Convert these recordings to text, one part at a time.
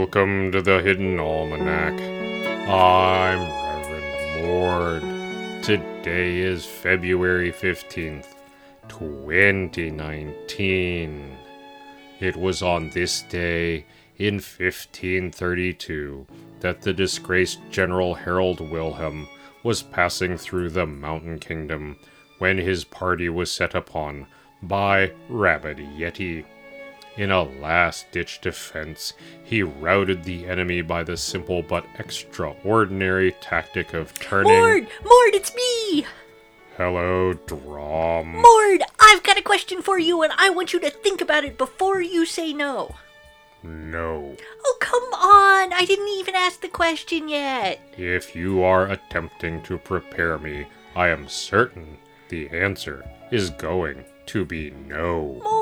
Welcome to the Hidden Almanac. I'm Reverend Mord. Today is February 15th, 2019. It was on this day in 1532 that the disgraced General Harold Wilhelm was passing through the Mountain Kingdom when his party was set upon by Rabbit Yeti. In a last ditch defense, he routed the enemy by the simple but extraordinary tactic of turning. Mord! Mord, it's me! Hello, Drom. Mord, I've got a question for you and I want you to think about it before you say no. No. Oh, come on! I didn't even ask the question yet. If you are attempting to prepare me, I am certain the answer is going to be no. Mord!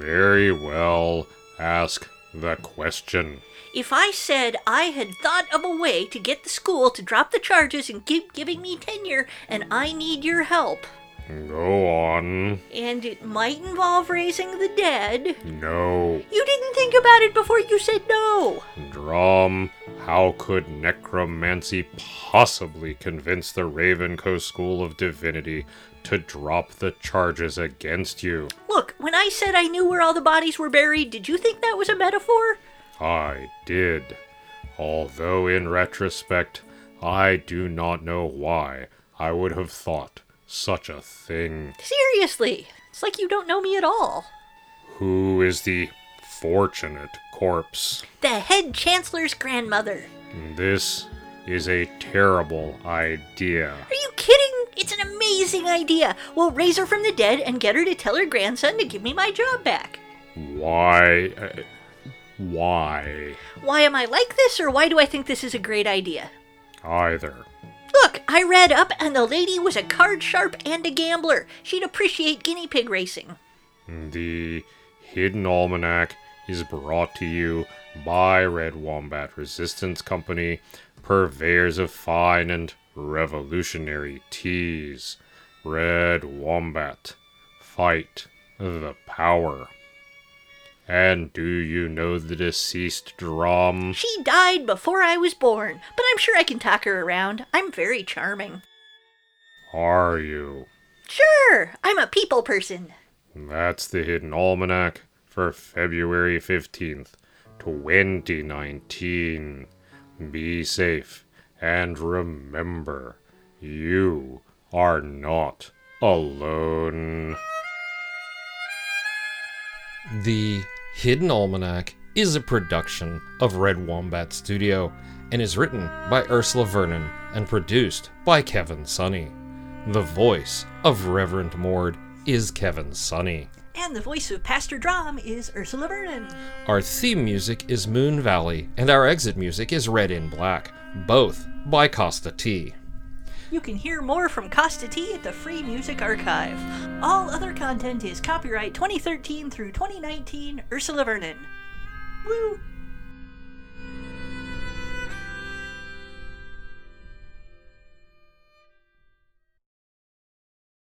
Very well. Ask the question. If I said I had thought of a way to get the school to drop the charges and keep giving me tenure, and I need your help, Go on. and it might involve raising the dead, No. you didn't think about it before you said no. Drom, how could necromancy possibly convince the Ravenco School of Divinity to drop the charges against you? Look, when I said I knew where all the bodies were buried, did you think that was a metaphor? I did. Although in retrospect, I do not know why I would have thought such a thing. Seriously, it's like you don't know me at all. Who is the fortunate corpse? The head chancellor's grandmother. This is a terrible idea. Are you kidding? It's an amazing idea. We'll raise her from the dead and get her to tell her grandson to give me my job back. Why? uh, why? Why am I like this, or why do I think this is a great idea? Either. Look, I read up, and the lady was a card sharp and a gambler. She'd appreciate guinea pig racing. The Hidden Almanac is brought to you by Red Wombat Resistance Company, purveyors of fine and revolutionary teas. Red Wombat. Fight the power. And do you know the deceased Drom? She died before I was born, but I'm sure I can talk her around. I'm very charming. Are you? Sure, I'm a people person. That's the Hidden Almanac for February 15th, 2019. Be safe and remember, you are not alone. The Hidden Almanac is a production of Red Wombat Studio and is written by Ursula Vernon and produced by Kevin Sonney. The voice of Reverend Mord is Kevin Sonney. And the voice of Pastor Drom is Ursula Vernon. Our theme music is Moon Valley, and our exit music is Red in Black, both by Kosta T. You can hear more from Kosta T at the Free Music Archive. All other content is copyright 2013 through 2019 Ursula Vernon. Woo!